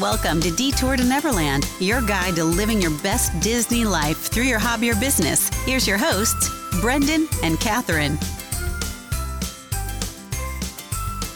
Welcome to Detour to Neverland, your guide to living your best Disney life through your hobby or business. Here's your hosts, Brendan and Catherine.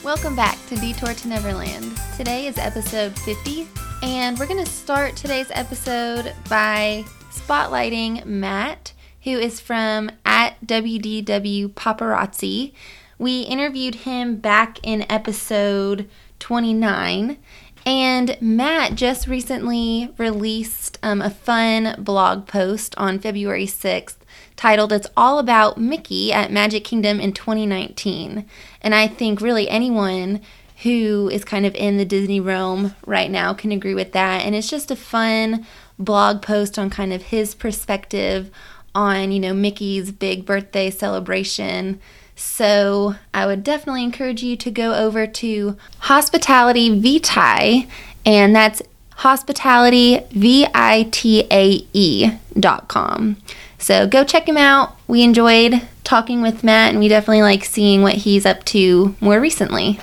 Welcome back to Detour to Neverland. Today is episode 50, and we're going to start today's episode by spotlighting Matt, who is from at WDW Paparazzi. We interviewed him back in episode 29. And Matt just recently released um, a fun blog post on February 6th titled It's All About Mickey at Magic Kingdom in 2019. And I think really anyone who is kind of in the Disney realm right now can agree with that. And it's just a fun blog post on kind of his perspective on, you know, Mickey's big birthday celebration so I would definitely encourage you to go over to Hospitality Vitae, and that's hospitality v i t a e dot com. So go check him out. We enjoyed talking with Matt, and we definitely like seeing what he's up to more recently.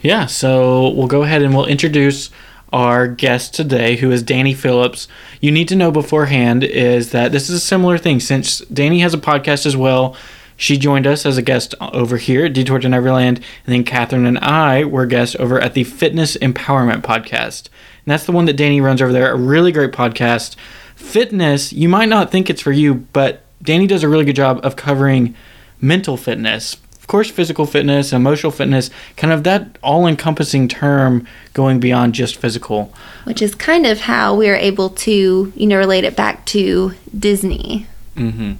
Yeah, so we'll go ahead and we'll introduce our guest today, who is Danny Phillips. You need to know beforehand is that this is a similar thing since Danny has a podcast as well. She joined us as a guest over here at Detour to Neverland, and then Catherine and I were guests over at the Fitness Empowerment Podcast. And that's the one that Danny runs over there, a really great podcast. Fitness, you might not think it's for you, but Danny does a really good job of covering mental fitness. Of course, physical fitness, emotional fitness, kind of that all encompassing term going beyond just physical. Which is kind of how we are able to, you know, relate it back to Disney. Mm-hmm.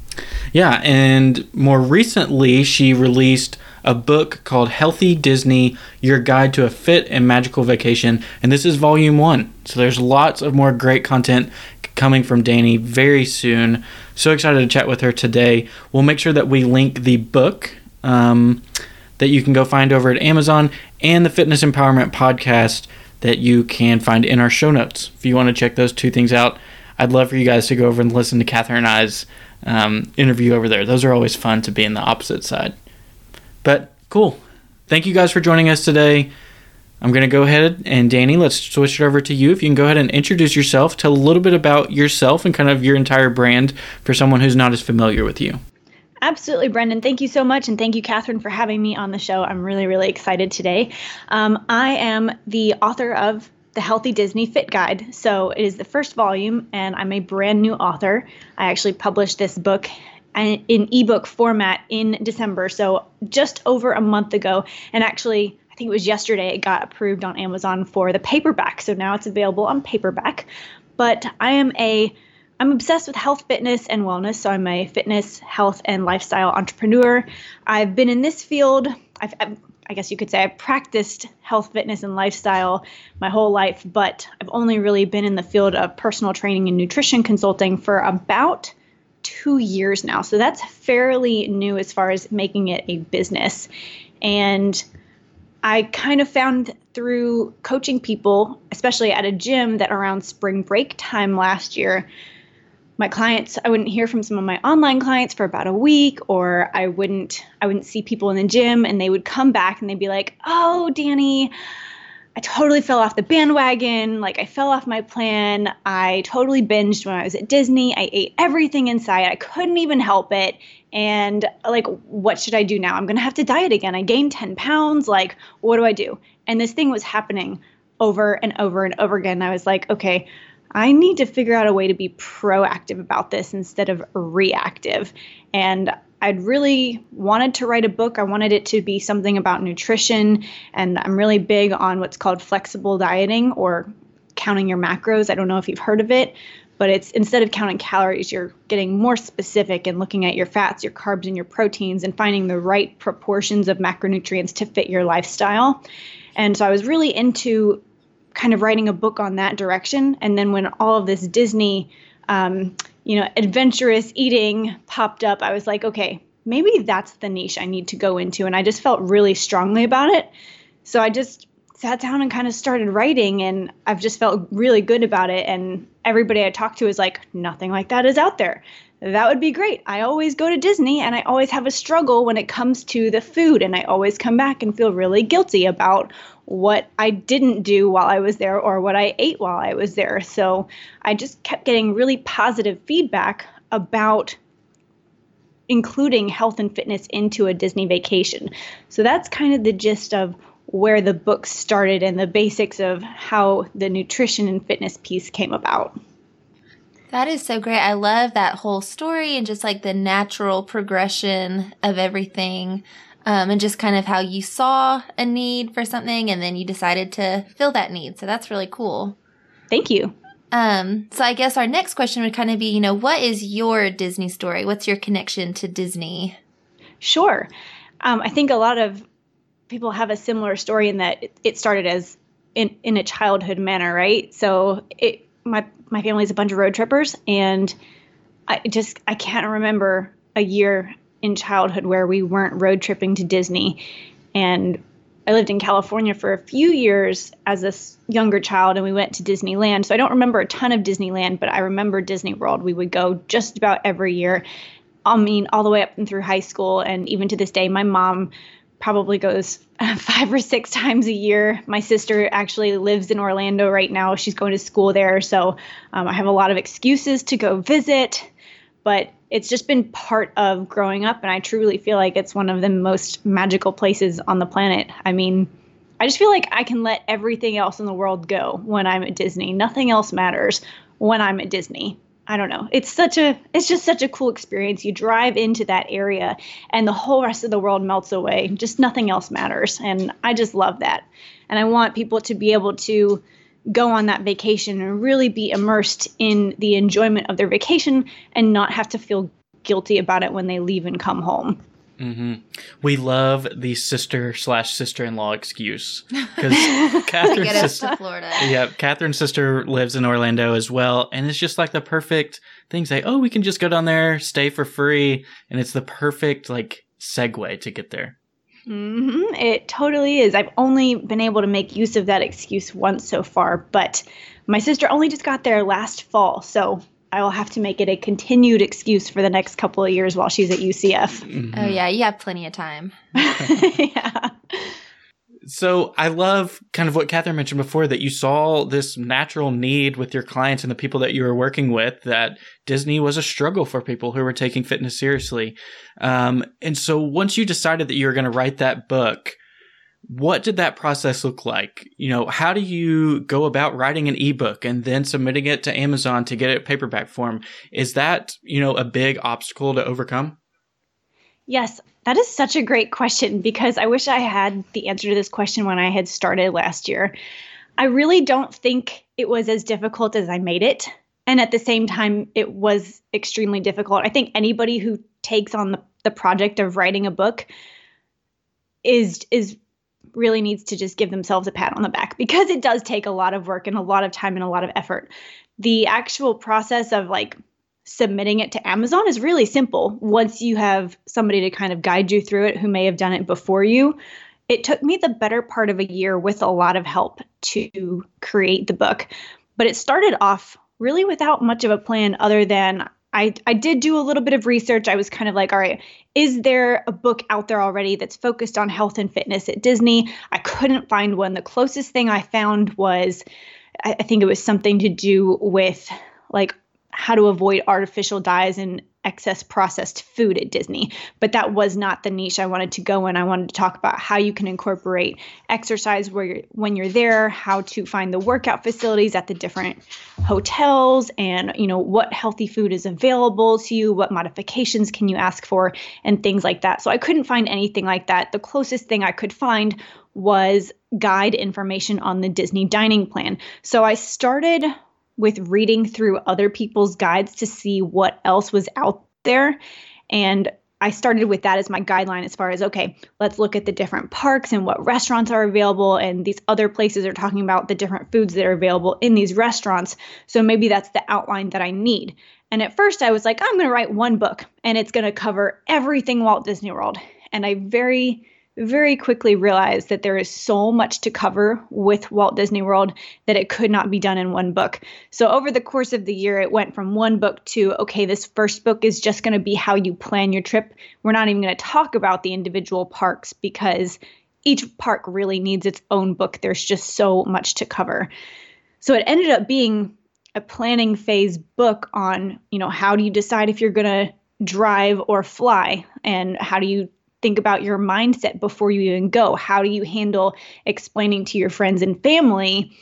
Yeah, and more recently, she released a book called Healthy Disney Your Guide to a Fit and Magical Vacation. And this is volume one. So there's lots of more great content coming from Danny very soon. So excited to chat with her today. We'll make sure that we link the book um, that you can go find over at Amazon and the Fitness Empowerment Podcast that you can find in our show notes. If you want to check those two things out, I'd love for you guys to go over and listen to Catherine and I's um, interview over there. Those are always fun to be in the opposite side. But cool. Thank you guys for joining us today. I'm going to go ahead and Danny, let's switch it over to you. If you can go ahead and introduce yourself, tell a little bit about yourself and kind of your entire brand for someone who's not as familiar with you. Absolutely, Brendan. Thank you so much. And thank you, Catherine, for having me on the show. I'm really, really excited today. Um, I am the author of the Healthy Disney Fit Guide. So it is the first volume, and I'm a brand new author. I actually published this book uh, in ebook format in December, so just over a month ago. And actually, I think it was yesterday it got approved on Amazon for the paperback. So now it's available on paperback. But I am a I'm obsessed with health, fitness, and wellness. So I'm a fitness, health, and lifestyle entrepreneur. I've been in this field. I've, I've I guess you could say I've practiced health, fitness, and lifestyle my whole life, but I've only really been in the field of personal training and nutrition consulting for about two years now. So that's fairly new as far as making it a business. And I kind of found through coaching people, especially at a gym, that around spring break time last year, my clients i wouldn't hear from some of my online clients for about a week or i wouldn't i wouldn't see people in the gym and they would come back and they'd be like oh danny i totally fell off the bandwagon. Like i fell off my plan. I totally binged when i was at disney. I ate everything inside. I couldn't even help it. And like what should i do now? I'm gonna have to diet again. I gained 10 pounds. Like what do i do? And this thing was happening over and over and over again. I was like okay I need to figure out a way to be proactive about this instead of reactive. And I'd really wanted to write a book. I wanted it to be something about nutrition. And I'm really big on what's called flexible dieting or counting your macros. I don't know if you've heard of it, but it's instead of counting calories, you're getting more specific and looking at your fats, your carbs, and your proteins and finding the right proportions of macronutrients to fit your lifestyle. And so I was really into kind of writing a book on that direction. And then when all of this Disney, um, you know, adventurous eating popped up, I was like, okay, maybe that's the niche I need to go into. And I just felt really strongly about it. So I just sat down and kind of started writing and I've just felt really good about it. And everybody I talked to is like, nothing like that is out there. That would be great. I always go to Disney and I always have a struggle when it comes to the food. And I always come back and feel really guilty about what I didn't do while I was there or what I ate while I was there. So I just kept getting really positive feedback about including health and fitness into a Disney vacation. So that's kind of the gist of where the book started and the basics of how the nutrition and fitness piece came about. That is so great. I love that whole story and just like the natural progression of everything. Um, and just kind of how you saw a need for something and then you decided to fill that need. So that's really cool. Thank you. Um, so I guess our next question would kind of be, you know, what is your Disney story? What's your connection to Disney? Sure. Um, I think a lot of people have a similar story in that it started as in, in a childhood manner, right? So it my my family's a bunch of road trippers and I just I can't remember a year in childhood where we weren't road tripping to Disney. And I lived in California for a few years as a younger child, and we went to Disneyland. So I don't remember a ton of Disneyland, but I remember Disney World. We would go just about every year. I mean, all the way up and through high school, and even to this day, my mom probably goes five or six times a year. My sister actually lives in Orlando right now. She's going to school there, so um, I have a lot of excuses to go visit. But it's just been part of growing up and i truly feel like it's one of the most magical places on the planet i mean i just feel like i can let everything else in the world go when i'm at disney nothing else matters when i'm at disney i don't know. It's such a it's just such a cool experience. You drive into that area and the whole rest of the world melts away. Just nothing else matters. And i just love that. And i want people to be able to go on that vacation and really be immersed in the enjoyment of their vacation and not have to feel guilty about it when they leave and come home. Mm-hmm. We love the sister slash sister in law excuse because Catherine's sister, Florida. Yeah, Catherine's sister lives in Orlando as well, and it's just like the perfect thing. Say, oh, we can just go down there, stay for free, and it's the perfect like segue to get there. Mm-hmm. It totally is. I've only been able to make use of that excuse once so far, but my sister only just got there last fall, so I will have to make it a continued excuse for the next couple of years while she's at UCF. Mm-hmm. Oh yeah, you have plenty of time. yeah. So I love kind of what Catherine mentioned before that you saw this natural need with your clients and the people that you were working with that Disney was a struggle for people who were taking fitness seriously. Um, and so once you decided that you were going to write that book, what did that process look like? You know, how do you go about writing an ebook and then submitting it to Amazon to get it paperback form? Is that, you know, a big obstacle to overcome? Yes, that is such a great question because I wish I had the answer to this question when I had started last year. I really don't think it was as difficult as I made it. And at the same time, it was extremely difficult. I think anybody who takes on the, the project of writing a book is is really needs to just give themselves a pat on the back because it does take a lot of work and a lot of time and a lot of effort. The actual process of like submitting it to Amazon is really simple once you have somebody to kind of guide you through it who may have done it before you. It took me the better part of a year with a lot of help to create the book, but it started off really without much of a plan other than I, I did do a little bit of research. I was kind of like, all right, is there a book out there already that's focused on health and fitness at Disney? I couldn't find one. The closest thing I found was, I, I think it was something to do with like how to avoid artificial dyes and excess processed food at Disney. But that was not the niche I wanted to go in. I wanted to talk about how you can incorporate exercise where you're, when you're there, how to find the workout facilities at the different hotels, and you know what healthy food is available to you, what modifications can you ask for, and things like that. So I couldn't find anything like that. The closest thing I could find was guide information on the Disney dining plan. So I started with reading through other people's guides to see what else was out there. And I started with that as my guideline as far as okay, let's look at the different parks and what restaurants are available. And these other places are talking about the different foods that are available in these restaurants. So maybe that's the outline that I need. And at first I was like, I'm going to write one book and it's going to cover everything Walt Disney World. And I very very quickly realized that there is so much to cover with Walt Disney World that it could not be done in one book. So, over the course of the year, it went from one book to okay, this first book is just going to be how you plan your trip. We're not even going to talk about the individual parks because each park really needs its own book. There's just so much to cover. So it ended up being a planning phase book on, you know, how do you decide if you're going to drive or fly and how do you think about your mindset before you even go? How do you handle explaining to your friends and family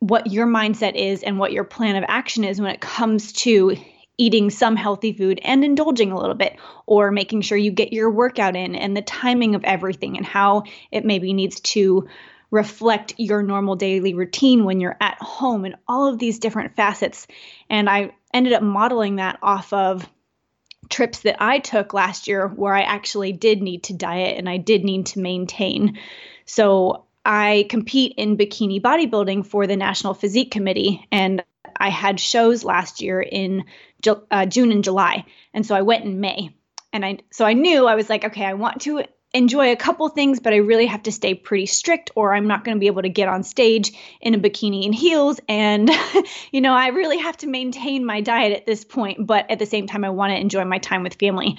what your mindset is and what your plan of action is when it comes to eating some healthy food and indulging a little bit, or making sure you get your workout in and the timing of everything and how it maybe needs to reflect your normal daily routine when you're at home and all of these different facets. And I ended up modeling that off of trips that I took last year where I actually did need to diet and I did need to maintain. So I compete in bikini bodybuilding for the National Physique Committee, and I had shows last year in uh, June and July, and so I went in May. And I so I knew I was like, okay, I want to enjoy a couple things, but I really have to stay pretty strict, or I'm not going to be able to get on stage in a bikini and heels. And, you know, I really have to maintain my diet at this point, but at the same time, I want to enjoy my time with family.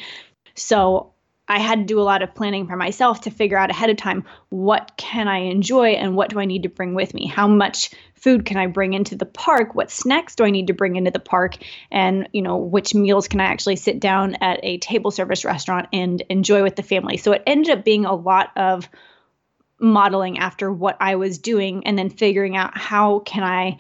So I had to do a lot of planning for myself to figure out ahead of time what can I enjoy and what do I need to bring with me? How much food can I bring into the park? What snacks do I need to bring into the park? And, you know, which meals can I actually sit down at a table service restaurant and enjoy with the family? So it ended up being a lot of modeling after what I was doing and then figuring out how can I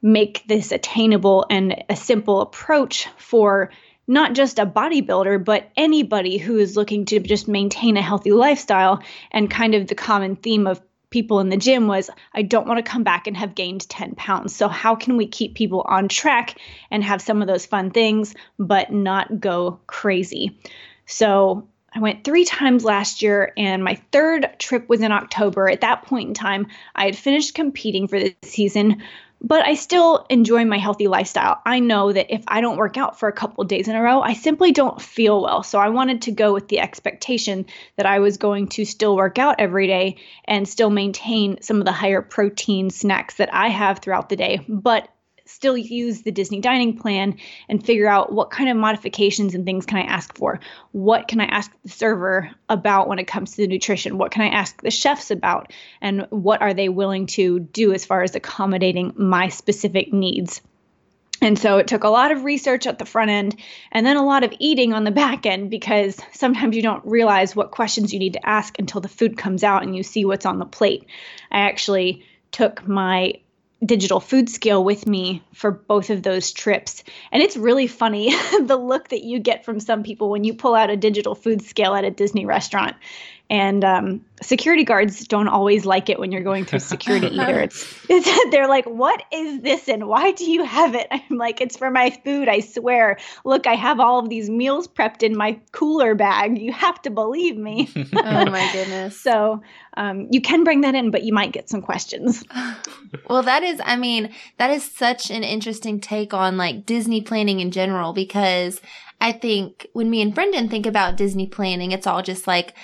make this attainable and a simple approach for not just a bodybuilder, but anybody who is looking to just maintain a healthy lifestyle. And kind of the common theme of people in the gym was I don't want to come back and have gained 10 pounds. So, how can we keep people on track and have some of those fun things, but not go crazy? So, I went three times last year, and my third trip was in October. At that point in time, I had finished competing for the season, but I still enjoy my healthy lifestyle. I know that if I don't work out for a couple days in a row, I simply don't feel well. So I wanted to go with the expectation that I was going to still work out every day and still maintain some of the higher protein snacks that I have throughout the day, but still use the Disney dining plan and figure out what kind of modifications and things can I ask for? What can I ask the server about when it comes to the nutrition? What can I ask the chefs about? And what are they willing to do as far as accommodating my specific needs? And so it took a lot of research at the front end and then a lot of eating on the back end because sometimes you don't realize what questions you need to ask until the food comes out and you see what's on the plate. I actually took my digital food scale with me for both of those trips. And it's really funny the look that you get from some people when you pull out a digital food scale at a Disney restaurant. And um, security guards don't always like it when you're going through security either. It's, it's, they're like, "What is this, and why do you have it?" I'm like, "It's for my food. I swear. Look, I have all of these meals prepped in my cooler bag. You have to believe me." oh my goodness! So um, you can bring that in, but you might get some questions. well, that is, I mean, that is such an interesting take on like Disney planning in general because I think when me and Brendan think about Disney planning, it's all just like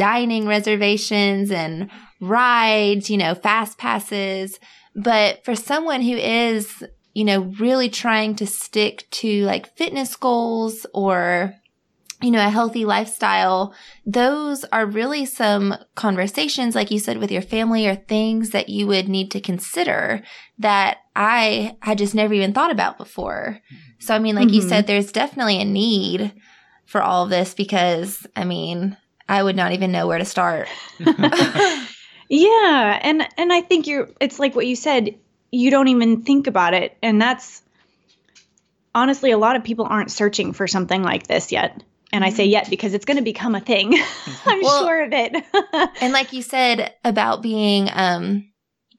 dining reservations and rides, you know, fast passes. But for someone who is, you know, really trying to stick to like fitness goals or, you know, a healthy lifestyle, those are really some conversations, like you said, with your family or things that you would need to consider that I had just never even thought about before. So, I mean, like mm-hmm. you said, there's definitely a need for all of this because, I mean, I would not even know where to start. yeah, and and I think you're it's like what you said, you don't even think about it and that's honestly a lot of people aren't searching for something like this yet. And I say mm-hmm. yet because it's going to become a thing. I'm well, sure of it. and like you said about being um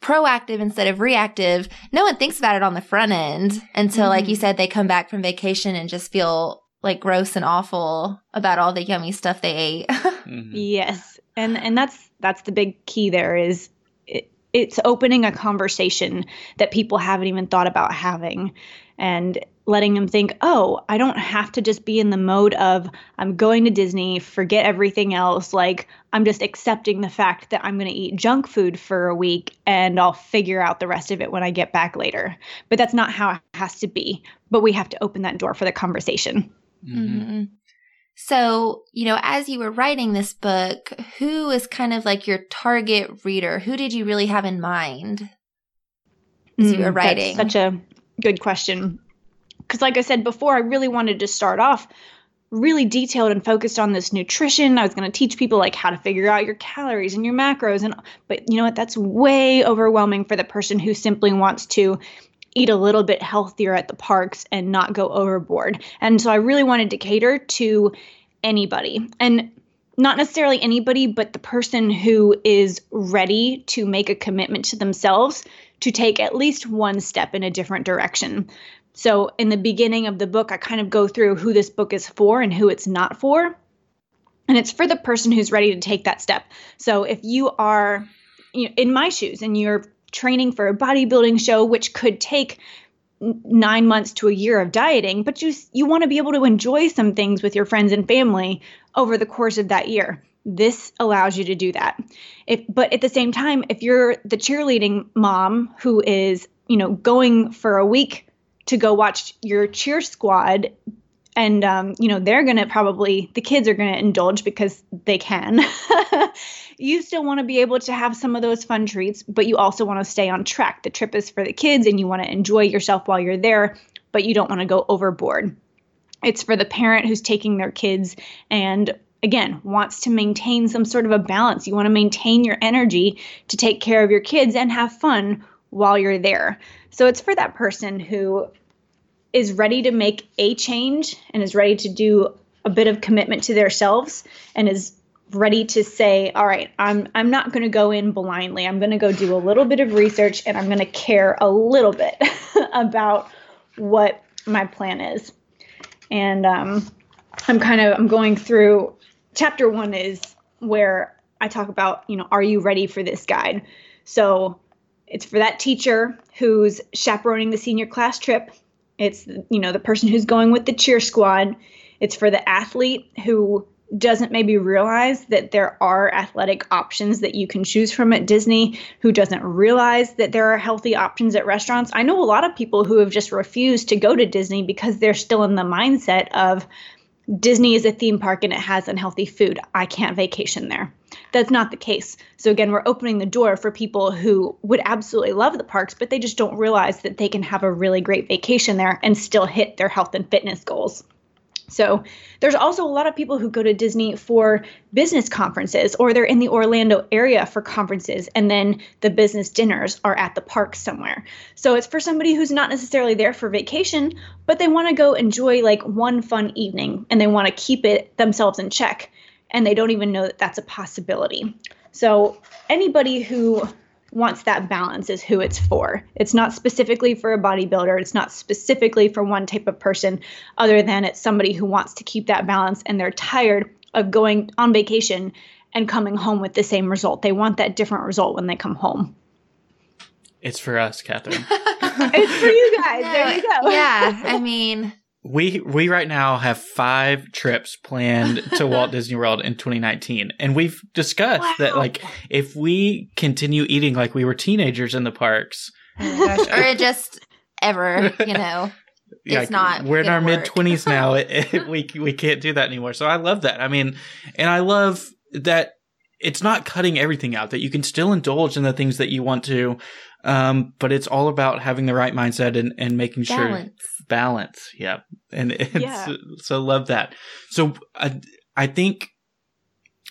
proactive instead of reactive, no one thinks about it on the front end until, mm-hmm. like you mm-hmm. said, they come back from vacation and just feel like gross and awful about all the yummy stuff they ate. Mm-hmm. Yes. And and that's that's the big key there is it, it's opening a conversation that people haven't even thought about having and letting them think, "Oh, I don't have to just be in the mode of I'm going to Disney, forget everything else, like I'm just accepting the fact that I'm going to eat junk food for a week and I'll figure out the rest of it when I get back later." But that's not how it has to be. But we have to open that door for the conversation. Mm-hmm. So, you know, as you were writing this book, who is kind of like your target reader? Who did you really have in mind as you were Mm, writing? That's such a good question. Because, like I said before, I really wanted to start off really detailed and focused on this nutrition. I was going to teach people like how to figure out your calories and your macros and but you know what that's way overwhelming for the person who simply wants to eat a little bit healthier at the parks and not go overboard. And so I really wanted to cater to anybody. And not necessarily anybody, but the person who is ready to make a commitment to themselves to take at least one step in a different direction. So, in the beginning of the book, I kind of go through who this book is for and who it's not for. And it's for the person who's ready to take that step. So, if you are you know, in my shoes and you're training for a bodybuilding show, which could take nine months to a year of dieting, but you you want to be able to enjoy some things with your friends and family over the course of that year. This allows you to do that. If but at the same time, if you're the cheerleading mom who is, you know, going for a week to go watch your cheer squad and um, you know they're gonna probably the kids are gonna indulge because they can you still want to be able to have some of those fun treats but you also want to stay on track. The trip is for the kids and you want to enjoy yourself while you're there but you don't want to go overboard. It's for the parent who's taking their kids and again wants to maintain some sort of a balance. You want to maintain your energy to take care of your kids and have fun while you're there. So it's for that person who is ready to make a change and is ready to do a bit of commitment to themselves and is ready to say all right i'm i'm not going to go in blindly. I'm going to go do a little bit of research and i'm going to care a little bit about what my plan is. And um, i'm kind of i'm going through chapter one is where i talk about you know are you ready for this guide? So it's for that teacher who's chaperoning the senior class trip. It's you know the person who's going with the cheer squad. It's for the athlete who doesn't maybe realize that there are athletic options that you can choose from at Disney, who doesn't realize that there are healthy options at restaurants. I know a lot of people who have just refused to go to Disney because they're still in the mindset of Disney is a theme park and it has unhealthy food. I can't vacation there. That's not the case. So, again, we're opening the door for people who would absolutely love the parks, but they just don't realize that they can have a really great vacation there and still hit their health and fitness goals. So, there's also a lot of people who go to Disney for business conferences or they're in the Orlando area for conferences and then the business dinners are at the park somewhere. So, it's for somebody who's not necessarily there for vacation, but they want to go enjoy like one fun evening and they want to keep it themselves in check and they don't even know that that's a possibility. So, anybody who wants that balance is who it's for. It's not specifically for a bodybuilder, it's not specifically for one type of person, other than it's somebody who wants to keep that balance and they're tired of going on vacation and coming home with the same result. They want that different result when they come home. It's for us, Catherine. It's for you guys. There you go. yeah, I mean, we we right now have five trips planned to Walt Disney World in 2019, and we've discussed that like if we continue eating like we were teenagers in the parks, oh gosh, or just ever, you know. yeah, It's not We're in our mid twenties now. It, it, we we can't do that anymore. So I love that. I mean, and I love that it's not cutting everything out. That you can still indulge in the things that you want to, um, but it's all about having the right mindset and and making sure Balance. balance. Yeah, and it's, Yeah. so love that. So I I think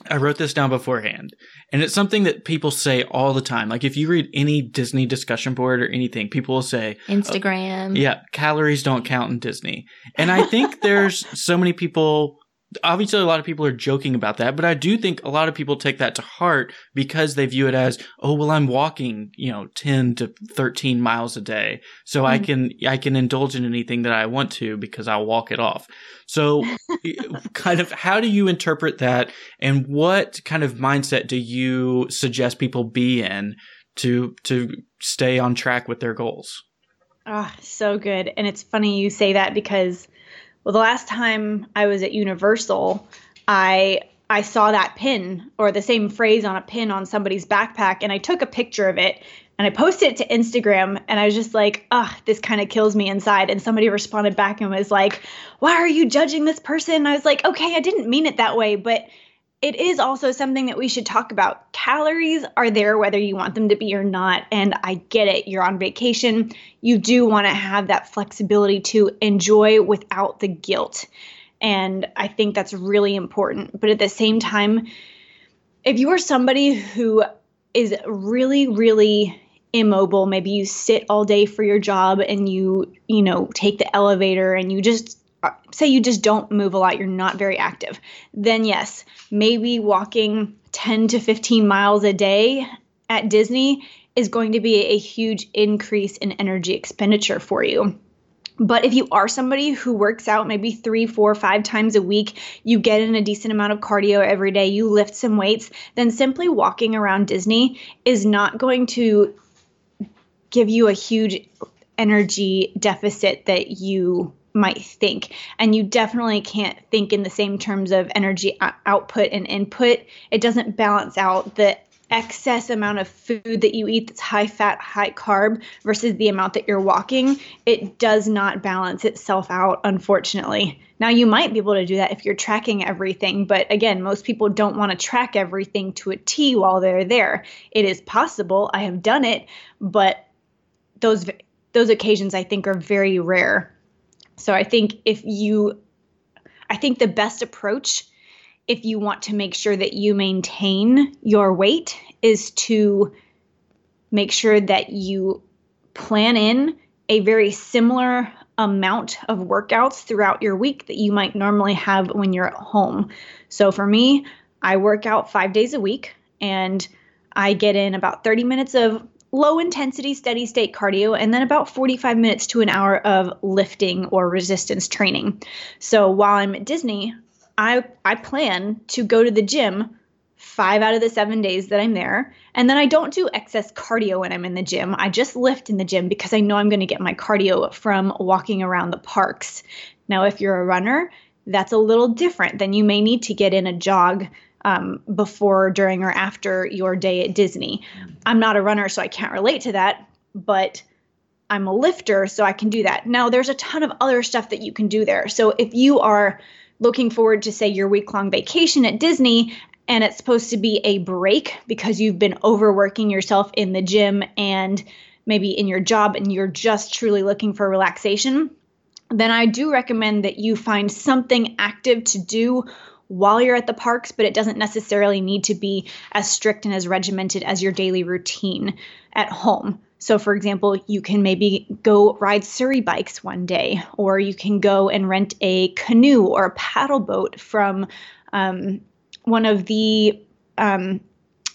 I wrote this down beforehand, and it's something that people say all the time. Like if you read any Disney discussion board or anything, people will say, Instagram. yeah, calories don't count in Disney. And I think there's so many people obviously a lot of people are joking about that, but I do think a lot of people take that to heart because they view it as, oh well I'm walking, you know, 10 to 13 miles a day. So I Mhm. can I can indulge in anything that I want to because I'll walk it off. So kind of how do you interpret that and what kind of mindset do you suggest people be in to to stay on track with their goals? Ah, so good. And it's funny you say that because well the last time I was at Universal, I I saw that pin or the same phrase on a pin on somebody's backpack and I took a picture of it And I posted it to Instagram and I was just like, oh, this kind of kills me inside. And somebody responded back and was like, why are you judging this person? And I was like, okay, I didn't mean it that way, but it is also something that we should talk about. Calories are there whether you want them to be or not. And I get it. You're on vacation. You do want to have that flexibility to enjoy without the guilt. And I think that's really important. But at the same time, if you are somebody who is really, really immobile, maybe you sit all day for your job and you, you know, take the elevator and you just say you just don't move a lot, you're not very active, then yes, maybe walking 10 to 15 miles a day at Disney is going to be a huge increase in energy expenditure for you. But if you are somebody who works out maybe three, four, five times a week, you get in a decent amount of cardio every day, you lift some weights, then simply walking around Disney is not going to give you a huge energy deficit that you might think. And you definitely can't think in the same terms of energy output and input. It doesn't balance out the excess amount of food that you eat that's high fat, high carb versus the amount that you're walking. It does not balance itself out, unfortunately. Now, you might be able to do that if you're tracking everything, but again, most people don't want to track everything to a T while they're there. It is possible. I have done it, but those those occasions I think are very rare. So I think if you, I think the best approach, if you want to make sure that you maintain your weight, is to make sure that you plan in a very similar amount of workouts throughout your week that you might normally have when you're at home. So for me, I work out five days a week and I get in about 30 minutes of low intensity steady state cardio and then about 45 minutes to an hour of lifting or resistance training. So while I'm at Disney, I I plan to go to the gym 5 out of the 7 days that I'm there, and then I don't do excess cardio when I'm in the gym. I just lift in the gym because I know I'm going to get my cardio from walking around the parks. Now if you're a runner, that's a little different. Then you may need to get in a jog um, before, during, or after your day at Disney. I'm not a runner, so I can't relate to that, but I'm a lifter, so I can do that. Now, there's a ton of other stuff that you can do there. So if you are looking forward to, say, your week long vacation at Disney, and it's supposed to be a break because you've been overworking yourself in the gym and maybe in your job, and you're just truly looking for relaxation, then I do recommend that you find something active to do while you're at the parks, but it doesn't necessarily need to be as strict and as regimented as your daily routine at home. So, for example, you can maybe go ride Surrey bikes one day, or you can go and rent a canoe or a paddle boat from um, one of the um,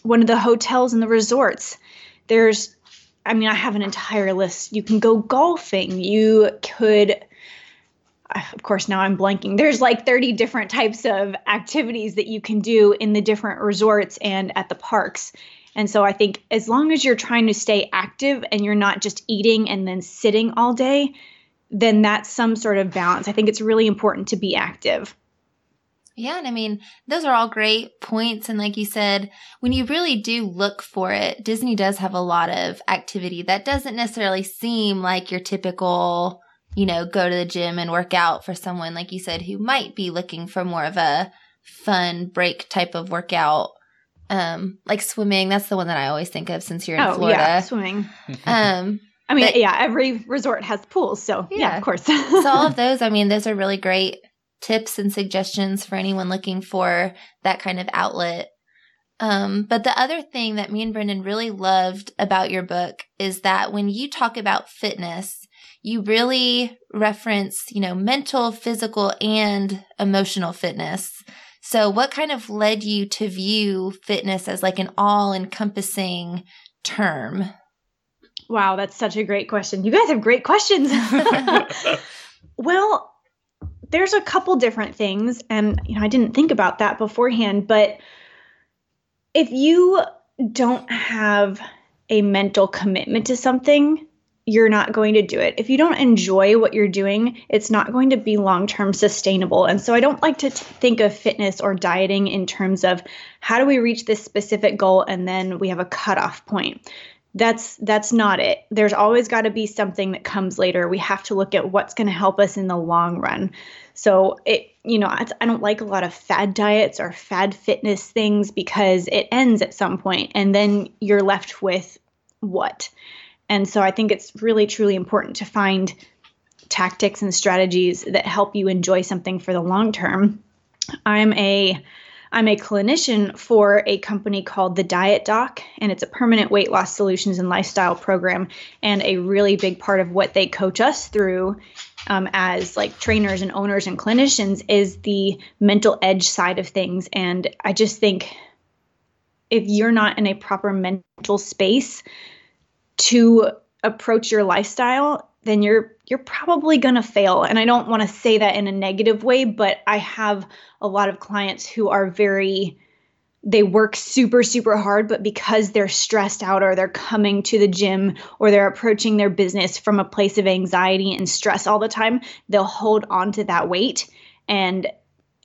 one of the hotels and the resorts. There's, I mean, I have an entire list. You can go golfing. You could of course now i'm blanking. There's like 30 different types of activities that you can do in the different resorts and at the parks. And so i think as long as you're trying to stay active and you're not just eating and then sitting all day then that's some sort of balance. I think it's really important to be active. Yeah, and I mean, those are all great points. And like you said, when you really do look for it, Disney does have a lot of activity that doesn't necessarily seem like your typical you know, go to the gym and work out for someone, like you said, who might be looking for more of a fun break type of workout. Um, like swimming, that's the one that I always think of since you're in oh, Florida. Yeah, swimming. Um, I mean, but, yeah, every resort has pools, so yeah, yeah of course. so all of those, I mean, those are really great tips and suggestions for anyone looking for that kind of outlet. Um, but the other thing that me and Brendan really loved about your book is that when you talk about fitness, you really reference, you know, mental, physical, and emotional fitness. So, what kind of led you to view fitness as like an all encompassing term? Wow, that's such a great question. You guys have great questions. well, there's a couple different things, and you know, I didn't think about that beforehand, but if you don't have a mental commitment to something, you're not going to do it. If you don't enjoy what you're doing, it's not going to be long term sustainable. And so I don't like to t- think of fitness or dieting in terms of how do we reach this specific goal and then we have a cutoff point. that's that's not it there's always got to be something that comes later we have to look at what's going to help us in the long run so it you know I, I don't like a lot of fad diets or fad fitness things because it ends at some point and then you're left with what and so i think it's really truly important to find tactics and strategies that help you enjoy something for the long term i'm a I'm a clinician for a company called The Diet Doc, and it's a permanent weight loss solutions and lifestyle program. And a really big part of what they coach us through um, as like trainers and owners and clinicians is the mental edge side of things. And I just think if you're not in a proper mental space to approach your lifestyle, then you're you're probably going to fail. And I don't want to say that in a negative way, but I have a lot of clients who are very they work super super hard but because they're stressed out or they're coming to the gym or they're approaching their business from a place of anxiety and stress all the time they'll hold on to that weight and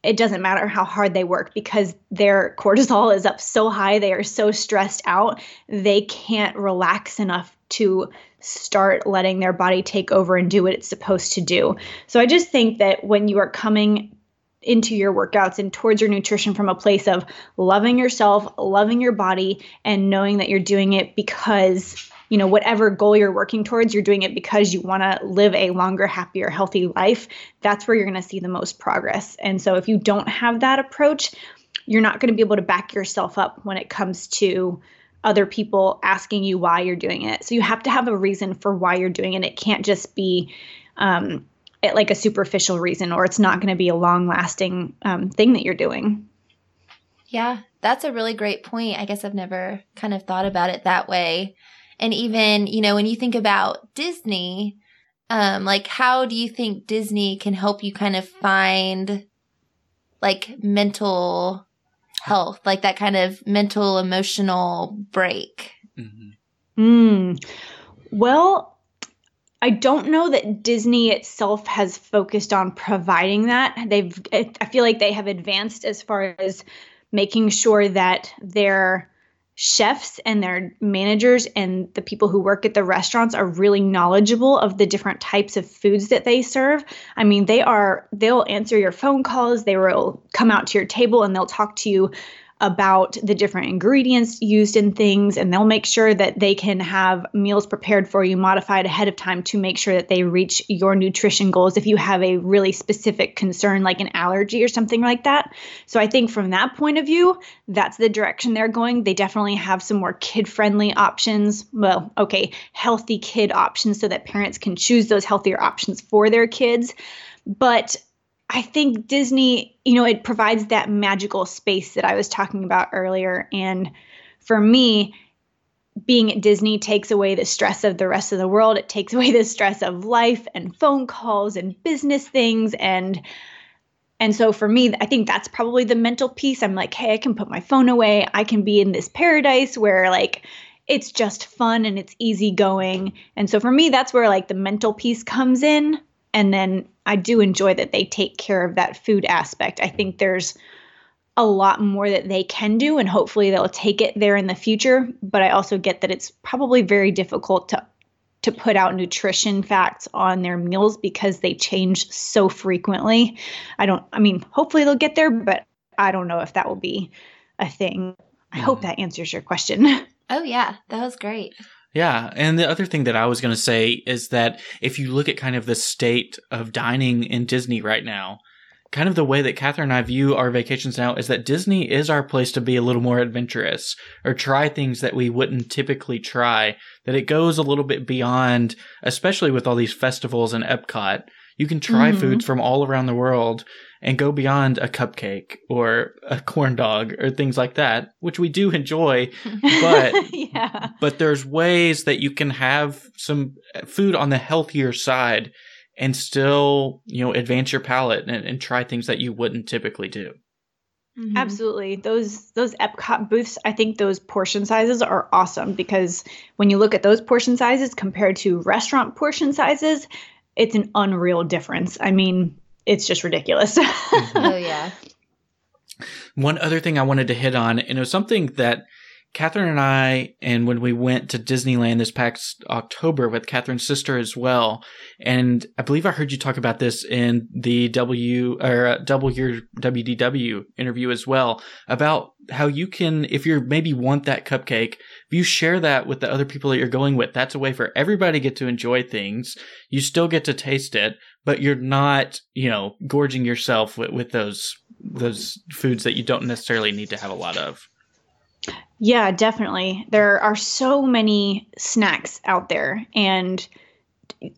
it doesn't matter how hard they work because their cortisol is up so high they are so stressed out they can't relax enough to start letting their body take over and do what it's supposed to do. So I just think that when you are coming into your workouts and towards your nutrition from a place of loving yourself, loving your body, and knowing that you're doing it because, you know, whatever goal you're working towards, you're doing it because you want to live a longer, happier, healthy life. That's where you're going to see the most progress. And so if you don't have that approach, you're not going to be able to back yourself up when it comes to other people asking you why you're doing it. So you have to have a reason for why you're doing it. It can't just be um, it, like a superficial reason, or it's not going to be a long lasting um, thing that you're doing. Yeah, that's a really great point. I guess I've never kind of thought about it that way. And even, you know, when you think about Disney, um, like how do you think Disney can help you kind of find like mental health, like that kind of mental, emotional break? Mm-hmm. Mm. Well, I don't know that Disney itself has focused on providing that. They've, I feel like they have advanced as far as making sure that their chefs and their managers and the people who work at the restaurants are really knowledgeable of the different types of foods that they serve. I mean, they are they'll answer your phone calls, they will come out to your table and they'll talk to you about the different ingredients used in things and they'll make sure that they can have meals prepared for you modified ahead of time to make sure that they reach your nutrition goals if you have a really specific concern like an allergy or something like that. So I think from that point of view, that's the direction they're going. They definitely have some more kid-friendly options. Well, okay, healthy kid options so that parents can choose those healthier options for their kids. But I think Disney, you know, it provides that magical space that I was talking about earlier. And for me, being at Disney takes away the stress of the rest of the world. It takes away the stress of life and phone calls and business things and and so for me, I think that's probably the mental piece. I'm like, hey, I can put my phone away. I can be in this paradise where like it's just fun and it's easy going. And so for me, that's where like the mental piece comes in. And then I do enjoy that they take care of that food aspect. I think there's a lot more that they can do, and hopefully they'll take it there in the future. But I also get that it's probably very difficult to to put out nutrition facts on their meals because they change so frequently. I don't I mean, hopefully they'll get there, but I don't know if that will be a thing. I hope mm-hmm. that answers your question. Oh yeah, that was great. Yeah. And the other thing that I was going to say is that if you look at kind of the state of dining in Disney right now, kind of the way that Catherine and I view our vacations now is that Disney is our place to be a little more adventurous or try things that we wouldn't typically try, that it goes a little bit beyond, especially with all these festivals and Epcot. You can try mm-hmm. foods from all around the world and go beyond a cupcake or a corn dog or things like that, which we do enjoy. But yeah. but there's ways that you can have some food on the healthier side and still, you know, advance your palate and, and try things that you wouldn't typically do. Mm-hmm. Absolutely. Those those Epcot booths, I think those portion sizes are awesome because when you look at those portion sizes compared to restaurant portion sizes, it's an unreal difference. I mean, it's just ridiculous. oh yeah. One other thing I wanted to hit on, and it was something that Catherine and I, and when we went to Disneyland this past October with Catherine's sister as well, and I believe I heard you talk about this in the W or uh, Double Your WDW interview as well about how you can, if you maybe want that cupcake, if you share that with the other people that you're going with, that's a way for everybody to get to enjoy things. You still get to taste it, but you're not, you know, gorging yourself with, with those those foods that you don't necessarily need to have a lot of. Yeah, definitely. There are so many snacks out there and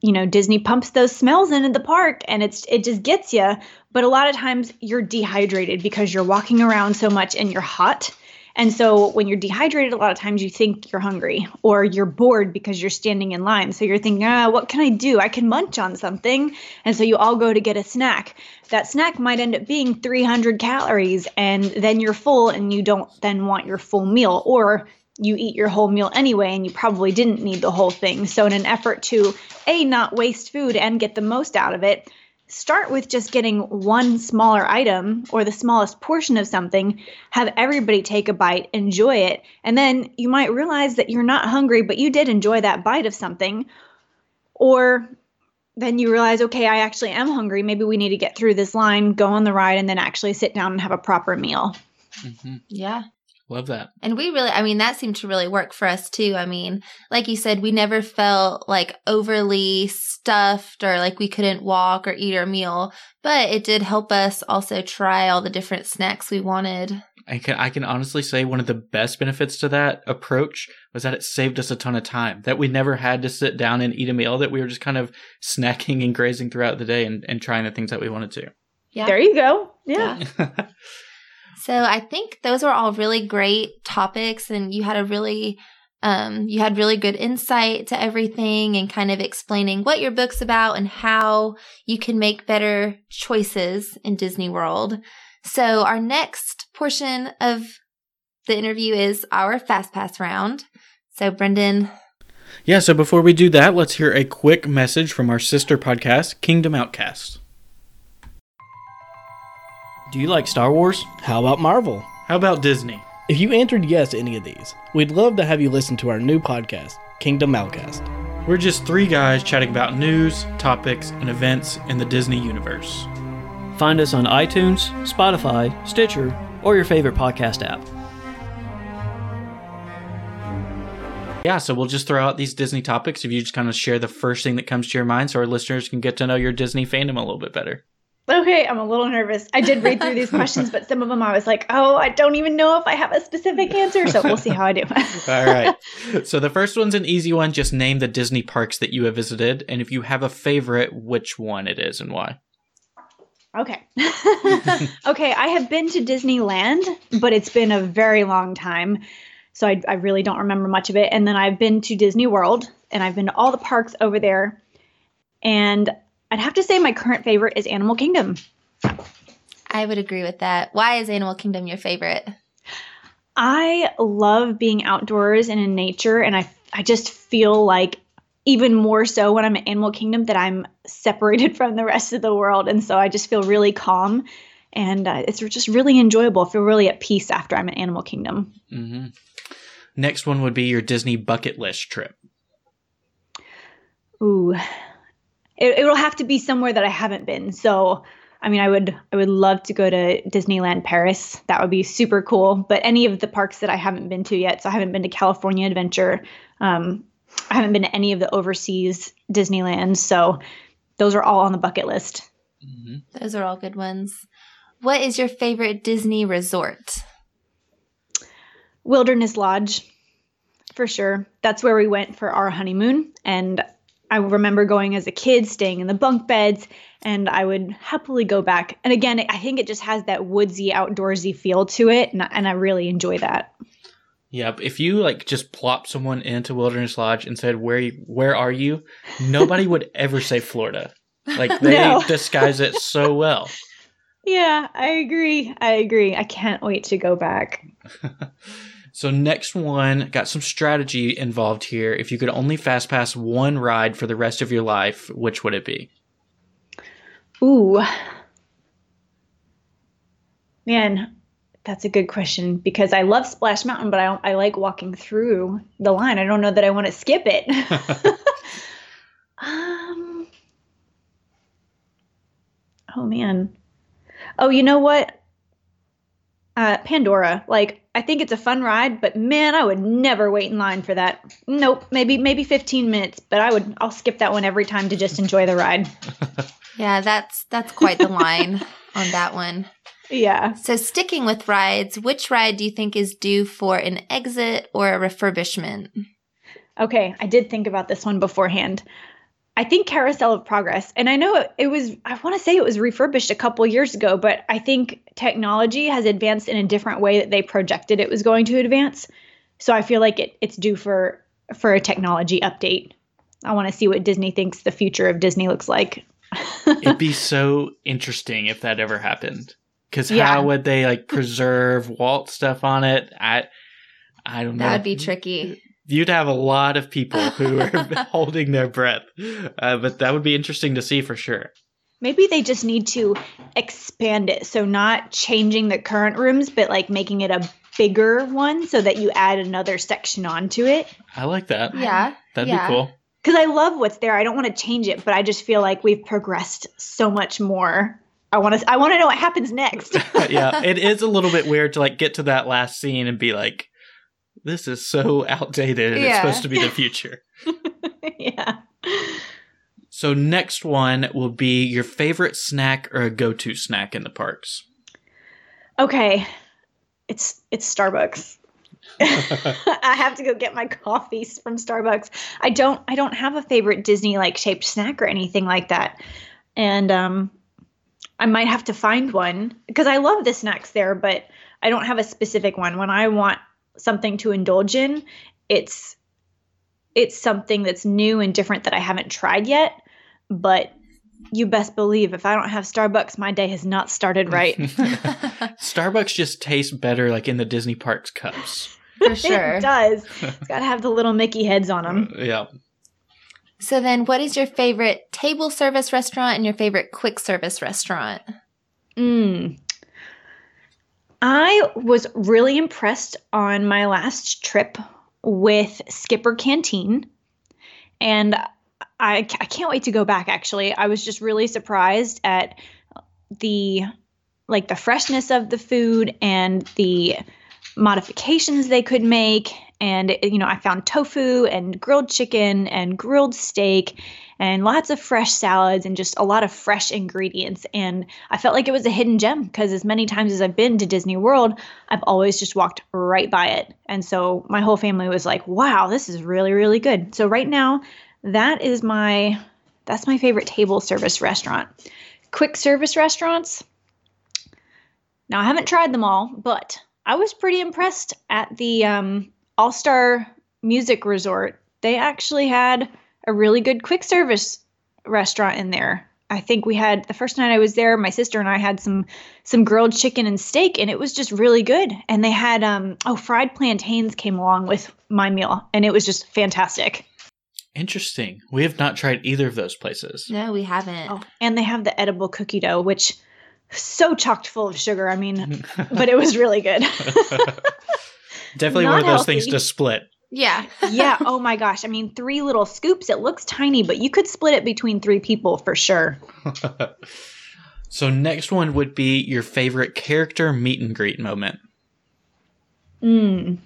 you know, Disney pumps those smells into the park and it's it just gets you, but a lot of times you're dehydrated because you're walking around so much and you're hot and so when you're dehydrated, a lot of times you think you're hungry or you're bored because you're standing in line. So you're thinking, ah, what can I do? I can munch on something. And so you all go to get a snack. That snack might end up being 300 calories and then you're full and you don't then want your full meal or you eat your whole meal anyway and you probably didn't need the whole thing. So in an effort to a not waste food and get the most out of it, start with just getting one smaller item or the smallest portion of something, have everybody take a bite, enjoy it, and then you might realize that you're not hungry, but you did enjoy that bite of something. Or then you realize, okay, I actually am hungry. Maybe we need to get through this line, go on the ride, and then actually sit down and have a proper meal. Mm-hmm. Yeah. Love that. And we really, I mean, that seemed to really work for us too. I mean, like you said, we never felt like overly stuffed or like we couldn't walk or eat our meal, but it did help us also try all the different snacks we wanted. I can I can honestly say one of the best benefits to that approach was that it saved us a ton of time. That we never had to sit down and eat a meal. That we were just kind of snacking and grazing throughout the day and, and trying the things that we wanted to. Yeah. There you go. Yeah. yeah. So I think those were all really great topics and you had a really um, you had really good insight to everything and kind of explaining what your book's about and how you can make better choices in Disney World. So our next portion of the interview is our Fast Pass round. So Brendan. Yeah, so before we do that, let's hear a quick message from our sister podcast, Kingdom Outcast. Do you like Star Wars? How about Marvel? How about Disney? If you answered yes to any of these, we'd love to have you listen to our new podcast, Kingdom Outcast. We're just three guys chatting about news, topics, and events in the Disney universe. Find us on iTunes, Spotify, Stitcher, or your favorite podcast app. Yeah, so we'll just throw out these Disney topics if you just kind of share the first thing that comes to your mind so our listeners can get to know your Disney fandom a little bit better. Okay, I'm a little nervous. I did read through these questions, but some of them I was like, oh, I don't even know if I have a specific answer. So we'll see how I do. All right. So the first one's an easy one. Just name the Disney parks that you have visited. And if you have a favorite, which one it is and why. Okay. okay, I have been to Disneyland, but it's been a very long time. So I, I really don't remember much of it. And then I've been to Disney World and I've been to all the parks over there. And I'd have to say my current favorite is Animal Kingdom. I would agree with that. Why is Animal Kingdom your favorite? I love being outdoors and in nature, and I I just feel like even more so when I'm in Animal Kingdom that I'm separated from the rest of the world, and so I just feel really calm, and uh, it's just really enjoyable. I feel really at peace after I'm in Animal Kingdom. Mm-hmm. Next one would be your Disney bucket list trip. Ooh, it, it'll have to be somewhere that I haven't been. So, I mean, I would I would love to go to Disneyland Paris. That would be super cool. But any of the parks that I haven't been to yet, so I haven't been to California Adventure. Um, I haven't been to any of the overseas Disneylands. So those are all on the bucket list. Mm-hmm. Those are all good ones. What is your favorite Disney resort? Wilderness Lodge, for sure. That's where we went for our honeymoon, and I remember going as a kid, staying in the bunk beds, and I would happily go back. And again, I think it just has that woodsy, outdoorsy feel to it, and, and I really enjoy that. Yeah, if you like just plop someone into Wilderness Lodge and said, "Where where are you?" Nobody would ever say Florida. Like they no. disguise it so well. Yeah, I agree. I agree. I can't wait to go back. So next one got some strategy involved here. If you could only fast pass one ride for the rest of your life, which would it be? Ooh. Man, that's a good question because I love Splash Mountain, but I I like walking through the line. I don't know that I want to skip it. um. Oh man. Oh, you know what? Uh, Pandora. Like, I think it's a fun ride, but man, I would never wait in line for that. Nope. Maybe maybe 15 minutes, but I would. I'll skip that one every time to just enjoy the ride. Yeah, that's that's quite the line on that one. Yeah. So sticking with rides, which ride do you think is due for an exit or a refurbishment? Okay, I did think about this one beforehand. I think Carousel of Progress, and I know it, it was, I want to say it was refurbished a couple years ago, but I think technology has advanced in a different way that they projected it was going to advance. So I feel like it, it's due for for a technology update. I want to see what Disney thinks the future of Disney looks like. It'd be so interesting if that ever happened. Because Yeah. how would they like preserve Walt stuff on it? I, I don't know. That would be tricky. You'd have a lot of people who are holding their breath, uh, but that would be interesting to see for sure. Maybe they just need to expand it. So not changing the current rooms, but like making it a bigger one so that you add another section onto it. I like that. Yeah. That'd yeah. be cool. because I love what's there. I don't want to change it, but I just feel like we've progressed so much more. I want to. I want to know what happens next. yeah, it is a little bit weird to like get to that last scene and be like, "This is so outdated. and It's supposed to be the future." yeah. So next one will be your favorite snack or a go-to snack in the parks. Okay. It's it's Starbucks. I have to go get my coffees from Starbucks. I don't I don't have a favorite Disney like shaped snack or anything like that. And um I might have to find one because I love the snacks there, but I don't have a specific one. When I want something to indulge in, it's it's something that's new and different that I haven't tried yet, but you best believe if I don't have Starbucks, my day has not started right. Starbucks just tastes better like in the Disney parks cups. For sure. It does. It's got to have the little Mickey heads on them. Yeah. So then what is your favorite table service restaurant and your favorite quick service restaurant? Mm. I was really impressed on my last trip with Skipper Canteen. And I, I can't wait to go back actually. I was just really surprised at the like the freshness of the food and the modifications they could make and you know I found tofu and grilled chicken and grilled steak and lots of fresh salads and just a lot of fresh ingredients. And I felt like it was a hidden gem because as many times as I've been to Disney World I've always just walked right by it. And so my whole family was like wow this is really really good. So right now that is my that's my favorite table service restaurant. Quick service restaurants? Now I haven't tried them all but I was pretty impressed at the um, All Star Music Resort. They actually had a really good quick service restaurant in there. I think we had the first night I was there, my sister and I had some some grilled chicken and steak, and it was just really good. And they had um oh fried plantains came along with my meal, and it was just fantastic. Interesting. We have not tried either of those places. No, we haven't. Oh, and they have the edible cookie dough, which so chocked full of sugar. I mean, but it was really good. Definitely Not one of those things to split. Yeah. yeah. Oh my gosh. I mean, three little scoops. It looks tiny, but you could split it between three people for sure. So next one would be your favorite character meet and greet moment. Mm.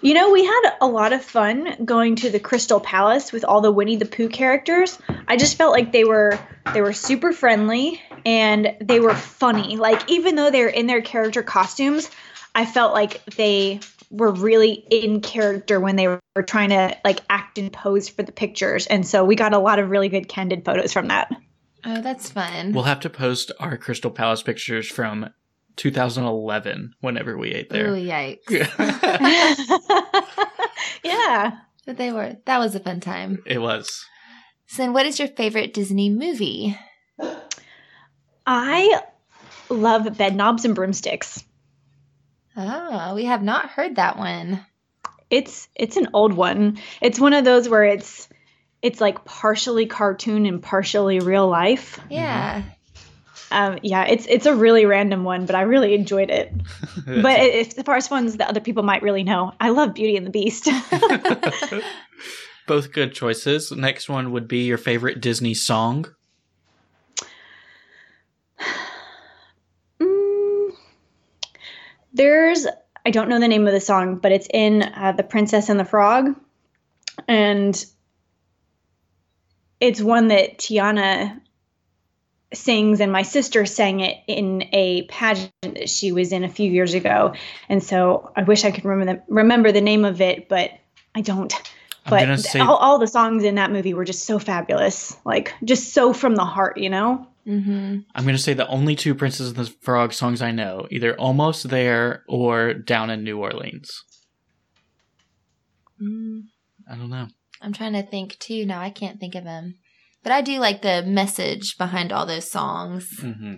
You know, we had a lot of fun going to the Crystal Palace with all the Winnie the Pooh characters. I just felt like they were they were super friendly and they were funny. Like even though they're in their character costumes, I felt like they were really in character when they were trying to like act and pose for the pictures. And so we got a lot of really good candid photos from that. Oh, that's fun. We'll have to post our Crystal Palace pictures from 2011 whenever we ate Ooh, there. yikes. yeah. But they were, that was a fun time. it was. So then what is your favorite Disney movie? I love bedknobs and broomsticks. Oh, we have not heard that one. It's it's an old one. It's one of those where it's it's like partially cartoon and partially real life. Yeah. Um, yeah, it's it's a really random one, but I really enjoyed it. but if, as far as ones that other people might really know, I love Beauty and the Beast. Both good choices. Next one would be your favorite Disney song. There's I don't know the name of the song, but it's in uh, The Princess and the Frog, and it's one that Tiana sings and my sister sang it in a pageant that she was in a few years ago. And so i wish i could remember the, remember the name of it but i don't. But say, all, all, the songs in that movie were just so fabulous like just so from the heart you know mm-hmm. i'm going to say the only two princess and the frog songs i know either almost there or down in new orleans mm. i don't know i'm trying to think too now i can't think of them but I do like the message behind all those songs. Mm-hmm.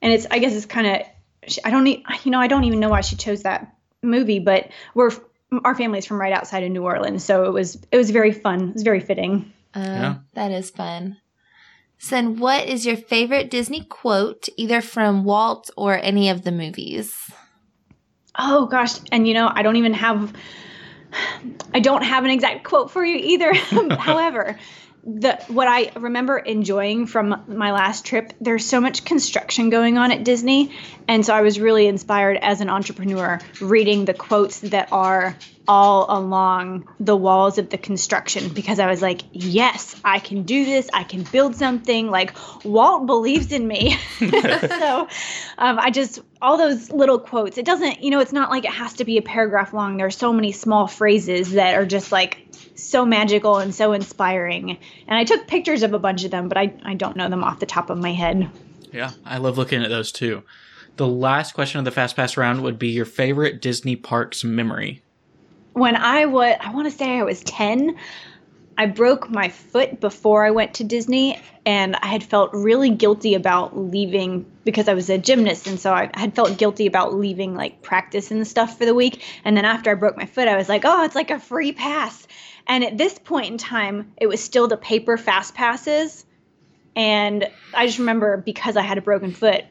And it's, I guess it's kind of, I don't need, you know, I don't even know why she chose that movie, but we're, our family's from right outside of New Orleans. So it was, it was very fun. It was very fitting. Uh, yeah. That is fun. Then what is your favorite Disney quote, either from Walt or any of the movies? Oh gosh. And you know, I don't even have, I don't have an exact quote for you either. However, the what I remember enjoying from my last trip, there's so much construction going on at Disney, and so I was really inspired as an entrepreneur reading the quotes that are all along the walls of the construction because I was like, yes, I can do this. I can build something. Like Walt believes in me. so um, I just, all those little quotes, it doesn't, you know, it's not like it has to be a paragraph long. There are so many small phrases that are just like so magical and so inspiring. And I took pictures of a bunch of them, but I, I don't know them off the top of my head. Yeah, I love looking at those too. The last question of the Fast Pass round would be your favorite Disney parks memory when I was, I want to say I was 10, I broke my foot before I went to Disney, and I had felt really guilty about leaving because I was a gymnast, and so I had felt guilty about leaving like practice and stuff for the week. And then after I broke my foot, I was like, oh, it's like a free pass. And at this point in time, it was still the paper fast passes. And I just remember because I had a broken foot,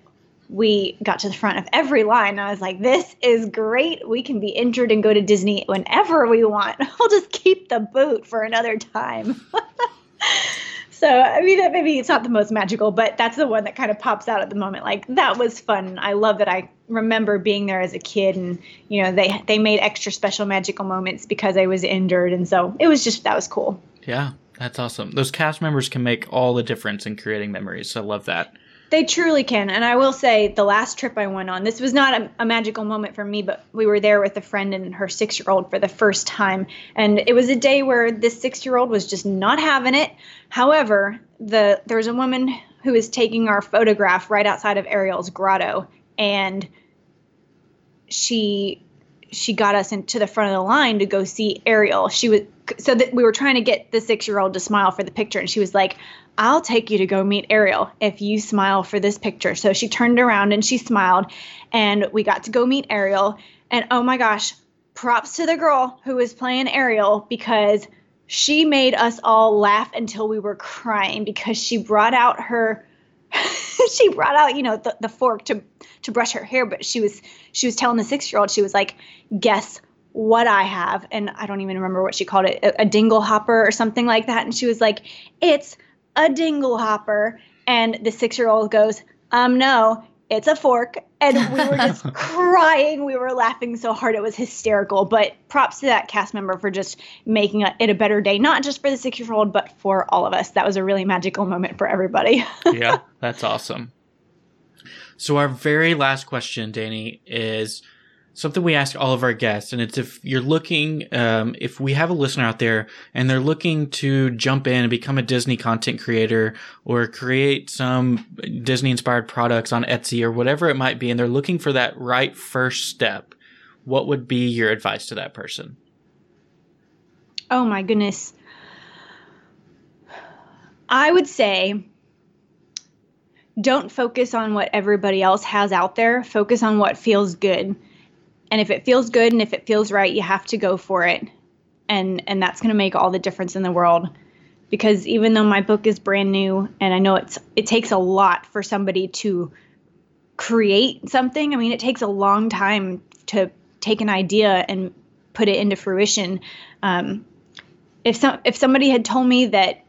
we got to the front of every line. I was like, this is great. We can be injured and go to Disney whenever we want. I'll just keep the boot for another time. so, I mean, maybe it's not the most magical, but that's the one that kind of pops out at the moment. Like, that was fun. I love that I remember being there as a kid and, you know, they, they made extra special magical moments because I was injured. And so it was just, that was cool. Yeah, that's awesome. Those cast members can make all the difference in creating memories. So I love that. They truly can. And I will say, the last trip I went on, this was not a, a magical moment for me, but we were there with a friend and her six year old for the first time. And it was a day where this six year old was just not having it. However, the there was a woman who was taking our photograph right outside of Ariel's grotto. And she she got us into the front of the line to go see Ariel. She was so that we were trying to get the six year old to smile for the picture, and she was like, I'll take you to go meet Ariel if you smile for this picture. So she turned around and she smiled, and we got to go meet Ariel. And oh my gosh, props to the girl who was playing Ariel because she made us all laugh until we were crying because she brought out her she brought out you know the, the fork to to brush her hair but she was she was telling the six year old she was like guess what I have and I don't even remember what she called it a, a dinglehopper or something like that and she was like it's a dinglehopper. And the six year old goes, um, no, it's a fork. And we were just crying. We were laughing so hard. It was hysterical. But props to that cast member for just making it a better day, not just for the six year old, but for all of us. That was a really magical moment for everybody. yeah, that's awesome. So, our very last question, Danye, is something we ask all of our guests, and it's if you're looking, um, if we have a listener out there and they're looking to jump in and become a Disney content creator or create some Disney inspired products on Etsy or whatever it might be, and they're looking for that right first step, what would be your advice to that person? Oh my goodness. I would say don't focus on what everybody else has out there. Focus on what feels good and if it feels good and if it feels right you have to go for it and and that's going to make all the difference in the world because even though my book is brand new and I know it's it takes a lot for somebody to create something. I mean, it takes a long time to take an idea and put it into fruition. Um, if some if somebody had told me that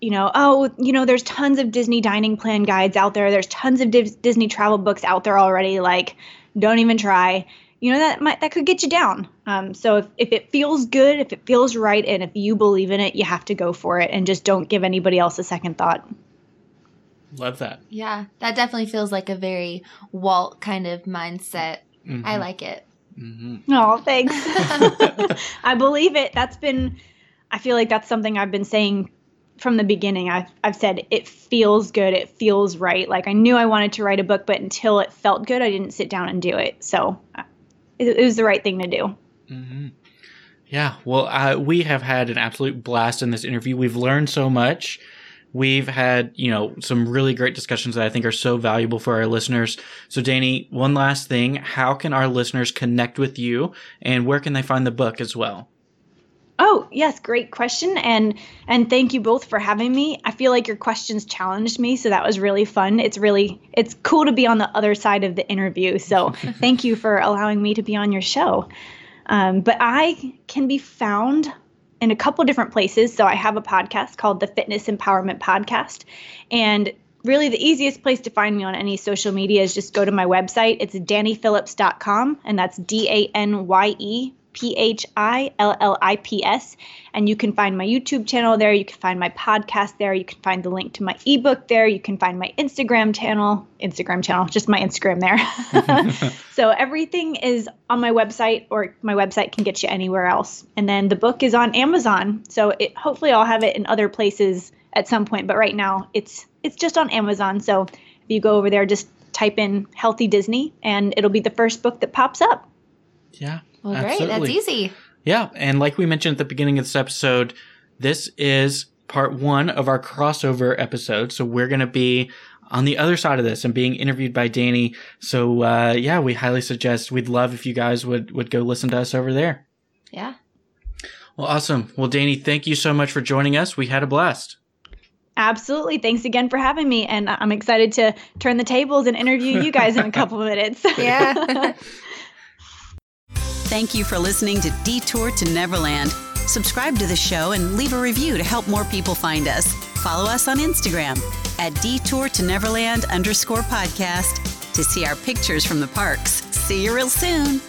you know, oh, you know, there's tons of Disney dining plan guides out there. There's tons of Disney travel books out there already. Like, don't even try. You know that might that could get you down. Um, so if if it feels good, if it feels right, and if you believe in it, you have to go for it, and just don't give anybody else a second thought. Love that. Yeah, that definitely feels like a very Walt kind of mindset. Mm-hmm. I like it. Mm-hmm. Oh, thanks. I believe it. That's been. I feel like that's something I've been saying from the beginning I've, I've said it feels good it feels right like i knew i wanted to write a book but until it felt good i didn't sit down and do it so uh, it, it was the right thing to do. Mm-hmm. yeah well uh, we have had an absolute blast in this interview. We've learned so much. We've had you know some really great discussions that i think are so valuable for our listeners. So danye one last thing. How can our listeners connect with you and where can they find the book as well Oh, yes, great question. And and thank you both for having me. I feel like your questions challenged me, so that was really fun. It's really it's cool to be on the other side of the interview. So thank you for allowing me to be on your show. Um, but I can be found in a couple different places. So I have a podcast called the Fitness Empowerment Podcast. And really the easiest place to find me on any social media is just go to my website. It's danyephillips.com and that's D A N Y E P H I L L I P S. And you can find my YouTube channel there. You can find my podcast there. You can find the link to my ebook there. You can find my Instagram channel, Instagram channel, just my Instagram there. so everything is on my website, or my website can get you anywhere else. And then the book is on Amazon. So it, hopefully I'll have it in other places at some point. But right now it's it's just on Amazon. So if you go over there, just type in Healthy Disney, and it'll be the first book that pops up. Yeah. Well, Absolutely. great. That's easy. Yeah. And like we mentioned at the beginning of this episode, this is part one of our crossover episode. So we're going to be on the other side of this and being interviewed by Danye. So, uh, yeah, we highly suggest we'd love if you guys would, would go listen to us over there. Yeah. Well, awesome. Well, Danye, thank you so much for joining us. We had a blast. Absolutely. Thanks again for having me. And I'm excited to turn the tables and interview you guys in a couple minutes. yeah. Thank you for listening to Detour to Neverland. Subscribe to the show and leave a review to help more people find us. Follow us on Instagram at Detour to Neverland underscore podcast to see our pictures from the parks. See you real soon.